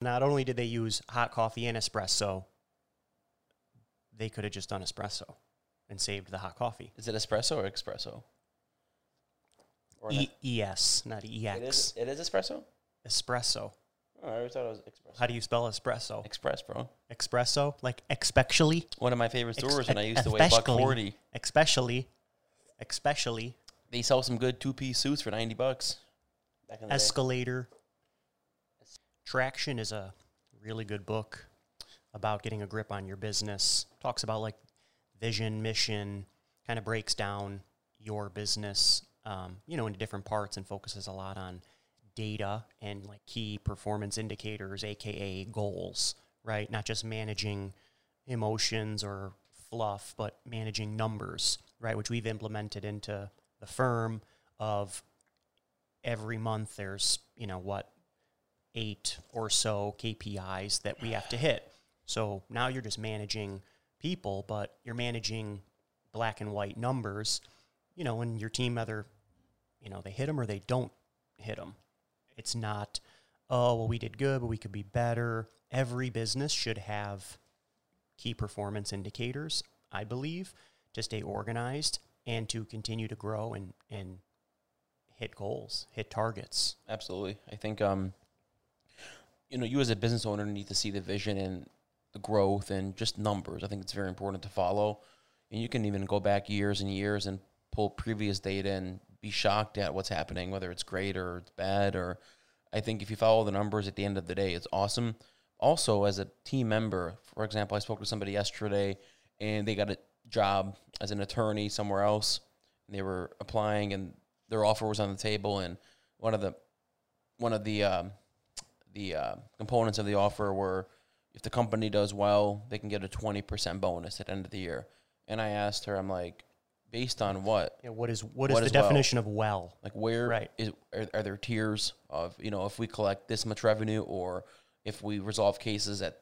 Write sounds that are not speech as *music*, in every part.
Not only did they use hot coffee and espresso, they could have just done espresso and saved the hot coffee. Is it espresso or espresso? Or E- ES, not. EX. It is espresso. Espresso. Oh, I always thought it was espresso. How do you spell espresso? Express, bro. Espresso, like especially, One of my favorite Ex- stores, and I used to weigh buck forty. especially, especially They sell some good two piece suits for ninety bucks. The day. Traction is a really good book about getting a grip on your business. Talks about like vision, mission, kind of breaks down your business, um, you know, into different parts and focuses a lot on data and like key performance indicators, aka goals, right? Not just managing emotions or fluff, but managing numbers, right? Which we've implemented into the firm of every month there's, you know, what, eight or so KPIs that we have to hit. So now you're just managing people, but you're managing black and white numbers, you know, and your team either, you know, they hit them or they don't hit them. It's not, oh, well, we did good, but we could be better. Every business should have key performance indicators, I believe, to stay organized and to continue to grow and, and hit goals, hit targets. Absolutely. I think um you know, you as a business owner need to see the vision and the growth and just numbers. I think it's very important to follow. And you can even go back years and years and pull previous data and be shocked at what's happening, whether it's great or it's bad or I think if you follow the numbers at the end of the day, it's awesome. Also, as a team member, for example, I spoke to somebody yesterday and they got a job as an attorney somewhere else. And they were applying and their offer was on the table and one of the one of the um, the uh, components of the offer were if the company does well, they can get a twenty percent bonus at the end of the year. And I asked her, I'm like, based on what? Yeah, what is what is What the is well? definition of well? Like where Right. is are, are there tiers of you know if we collect this much revenue or if we resolve cases at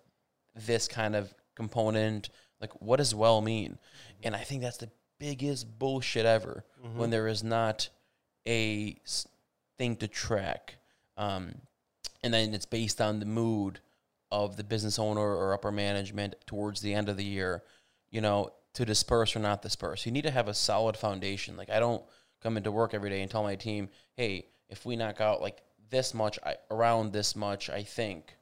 this kind of component? Like what does well mean? And I think that's the biggest bullshit ever when there is not a thing to track. Um, and then it's based on the mood of the business owner or upper management towards the end of the year, you know, to disperse or not disperse. You need to have a solid foundation. Like I don't come into work every day and tell my team, "Hey, if we knock out like this much, I, around this much, I think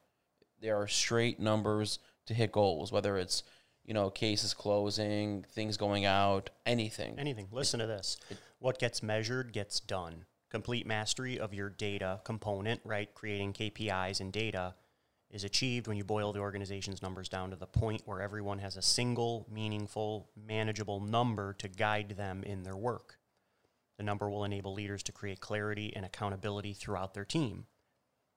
there are straight numbers to hit goals, whether it's you know cases closing, things going out, anything. Anything. Listen to this. What gets measured gets done. Complete mastery of your data component, right? Creating KPIs and data is achieved when you boil the organization's numbers down to the point where everyone has a single, meaningful, manageable number to guide them in their work. The number will enable leaders to create clarity and accountability throughout their team.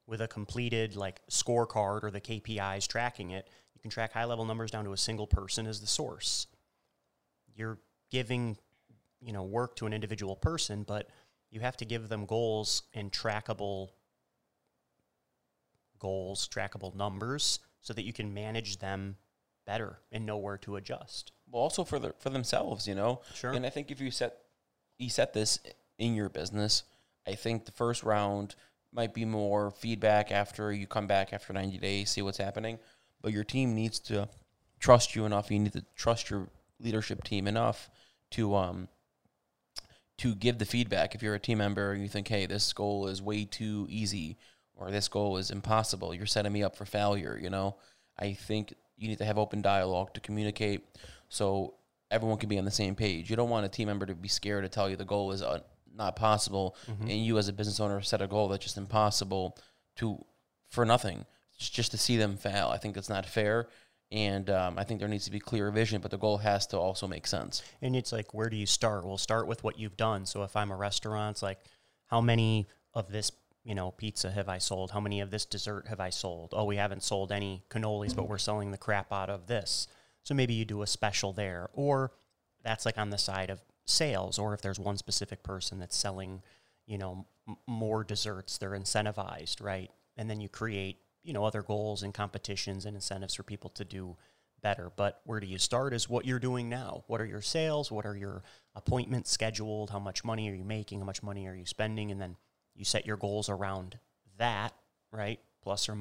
With a completed like scorecard or the KPIs tracking it, you can track high level numbers down to a single person as the source. You're giving, you know, work to an individual person, but you have to give them goals and trackable goals, trackable numbers so that you can manage them better and know where to adjust. well, also for the, for themselves, you know. Sure. And I think if you set you set this in your business, I think the first round might be more feedback after you come back after 90 days, see what's happening. But your team needs to trust you enough. You need to trust your leadership team enough to um to give the feedback. If you're a team member and you think, hey, this goal is way too easy or this goal is impossible, you're setting me up for failure, you know. I think you need to have open dialogue to communicate so everyone can be on the same page. You don't want a team member to be scared to tell you the goal is uh, not possible, and you as a business owner set a goal that's just impossible to for nothing, just just to see them fail. I think that's not fair, and um, I think there needs to be clear vision, but the goal has to also make sense. And it's like, where do you start? We'll start with what you've done. So if I'm a restaurant, it's like, how many of this, you know, pizza have I sold? How many of this dessert have I sold? Oh, we haven't sold any cannolis, but we're selling the crap out of this. So maybe you do a special there. Or that's like on the side of sales. Or if there's one specific person that's selling, you know, m- more desserts, they're incentivized, right? And then you create, you know, other goals and competitions and incentives for people to do better. But where do you start is what you're doing now. What are your sales? What are your appointments scheduled? How much money are you making? How much money are you spending? And then you set your goals around that, right? Plus or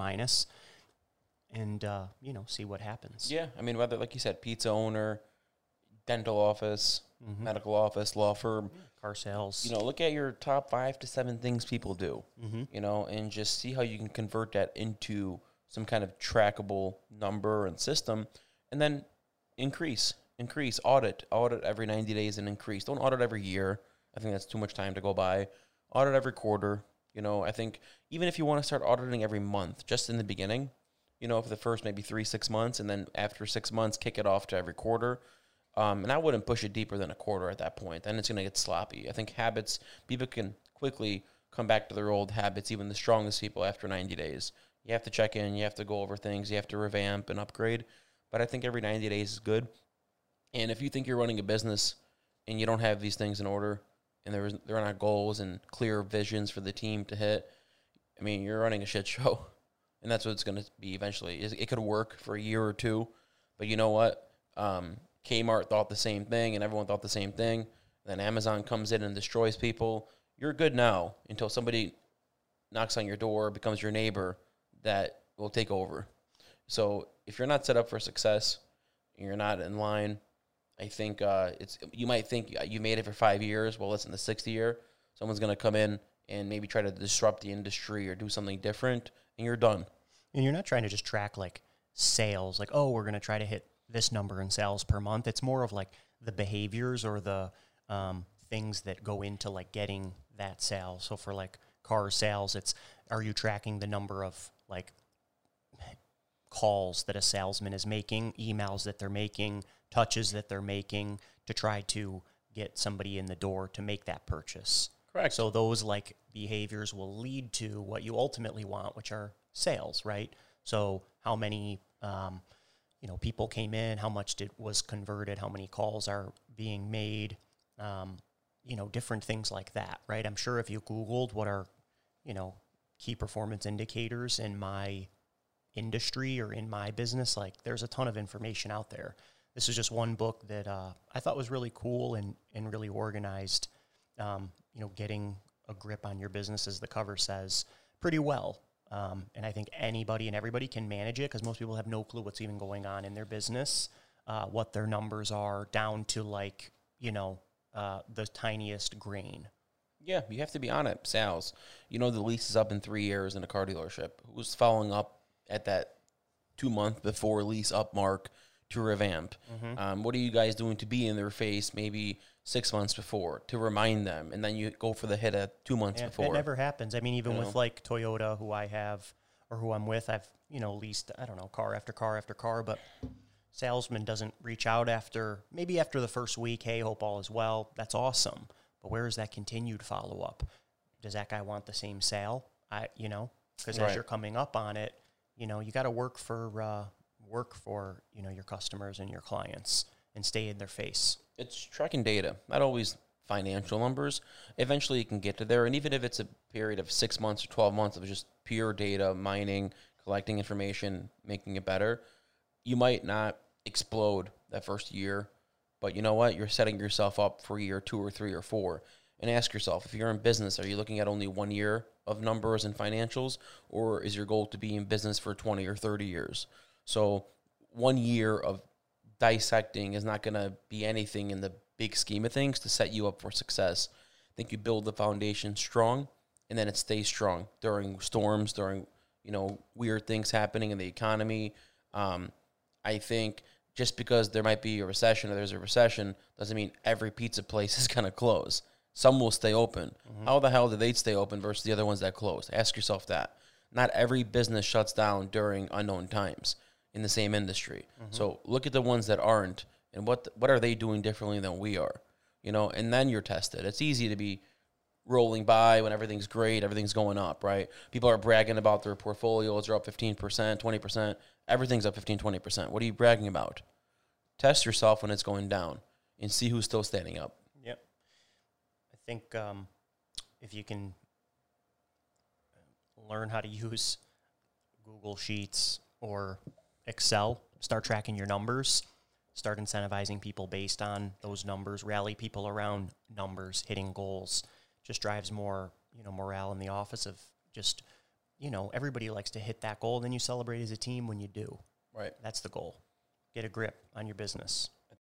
and uh, you know see what happens. Yeah, I mean, whether like you said, pizza owner, dental office, Mhm. medical office, law firm. Car sales. You know, look at your top five to seven things people do. hmm You know, and just see how you can convert that into some kind of trackable number and system, and then increase, increase, audit, audit every ninety days and increase. Don't audit every year. I think that's too much time to go by. Audit every quarter. You know, I think even if you want to start auditing every month, just in the beginning, you know, for the first maybe three, six months, and then after six months, kick it off to every quarter. Um, and I wouldn't push it deeper than a quarter at that point. Then it's going to get sloppy. I think habits, people can quickly come back to their old habits, even the strongest people after 90 days. You have to check in, you have to go over things, you have to revamp and upgrade. But I think every 90 days is good. And if you think you're running a business and you don't have these things in order and there, is, there are not goals and clear visions for the team to hit, I mean, you're running a shit show. And that's what it's going to be eventually. It could work for a year or two, but you know what? Um, Kmart thought the same thing and everyone thought the same thing. Then Amazon comes in and destroys people. You're good now until somebody knocks on your door, becomes your neighbor that will take over. So if you're not set up for success, you're not in line. I think uh, it's you might think you made it for five years. Well, it's in the sixth year. Someone's to come in and maybe try to disrupt the industry or do something different, and you're done. And you're not trying to just track like sales, like, oh, we're to try to hit this number in sales per month. It's more of like the behaviors or the um, things that go into like getting that sale. So for like car sales, it's are you tracking the number of like calls that a salesman is making, emails that they're making, touches that they're making to try to get somebody in the door to make that purchase. Correct. So those like behaviors will lead to what you ultimately want, which are sales, right? So how many um, you know people came in, how much did was converted, how many calls are being made, um, you know, different things like that, right? I'm sure if you Googled what are you know key performance indicators in my industry or in my business, like there's a ton of information out there. This is just one book that uh, I thought was really cool and and really organized. Um, you know, getting a grip on your business, as the cover says, pretty well. Um, and I think anybody and everybody can manage it because most people have no clue what's even going on in their business, uh, what their numbers are, down to like you know uh, the tiniest grain. Yeah, you have to be on it. Sales. You know the lease is up in three years in a car dealership. Who's following up at that two month before lease up mark to revamp? Um, what are you guys doing to be in their face maybe six months before to remind them, and then you go for the hit at two months before? It never happens. I mean, even You with know? like Toyota, who I have or who I'm with, I've you know leased I don't know car after car after car, but salesman doesn't reach out after maybe after the first week. Hey, hope all is well. That's awesome. But where is that continued follow up? Does that guy want the same sale? I you know because Right. as you're coming up on it, you know you got to work for uh, work for you know your customers and your clients and stay in their face. it's tracking data, not always financial numbers. Eventually, you can get to there, and even if it's a period of six months or twelve months of just pure data mining, collecting information, making it better, you might not explode that first year. But you know what? You're setting yourself up for year two or three or four. And ask yourself if you're in business, are you looking at only one year of numbers and financials, or is your goal to be in business for 20 or 30 years? So, one year of dissecting is not going to be anything in the big scheme of things to set you up for success. I think you build the foundation strong and then it stays strong during storms, during, you know, weird things happening in the economy. Um, I think just because there might be a recession or there's a recession doesn't mean every pizza place *laughs* is going to close. Some will stay open. How the hell did they stay open versus the other ones that closed? Ask yourself that. Not every business shuts down during unknown times in the same industry. So look at the ones that aren't and what what are they doing differently than we are? You know, and then you're tested. It's easy to be rolling by when everything's great, everything's going up, right? People are bragging about their portfolios are up 15%, 20%, everything's up 15, 20%. What are you bragging about? Test yourself when it's going down and see who's still standing up. Yep. I think um, if you can learn how to use Google Sheets or Excel, start tracking your numbers, start incentivizing people based on those numbers, rally people around numbers, hitting goals, just drives more, you know, morale in the office of just you know, everybody likes to hit that goal. Then you celebrate as a team when you do. Right. That's the goal. Get a grip on your business.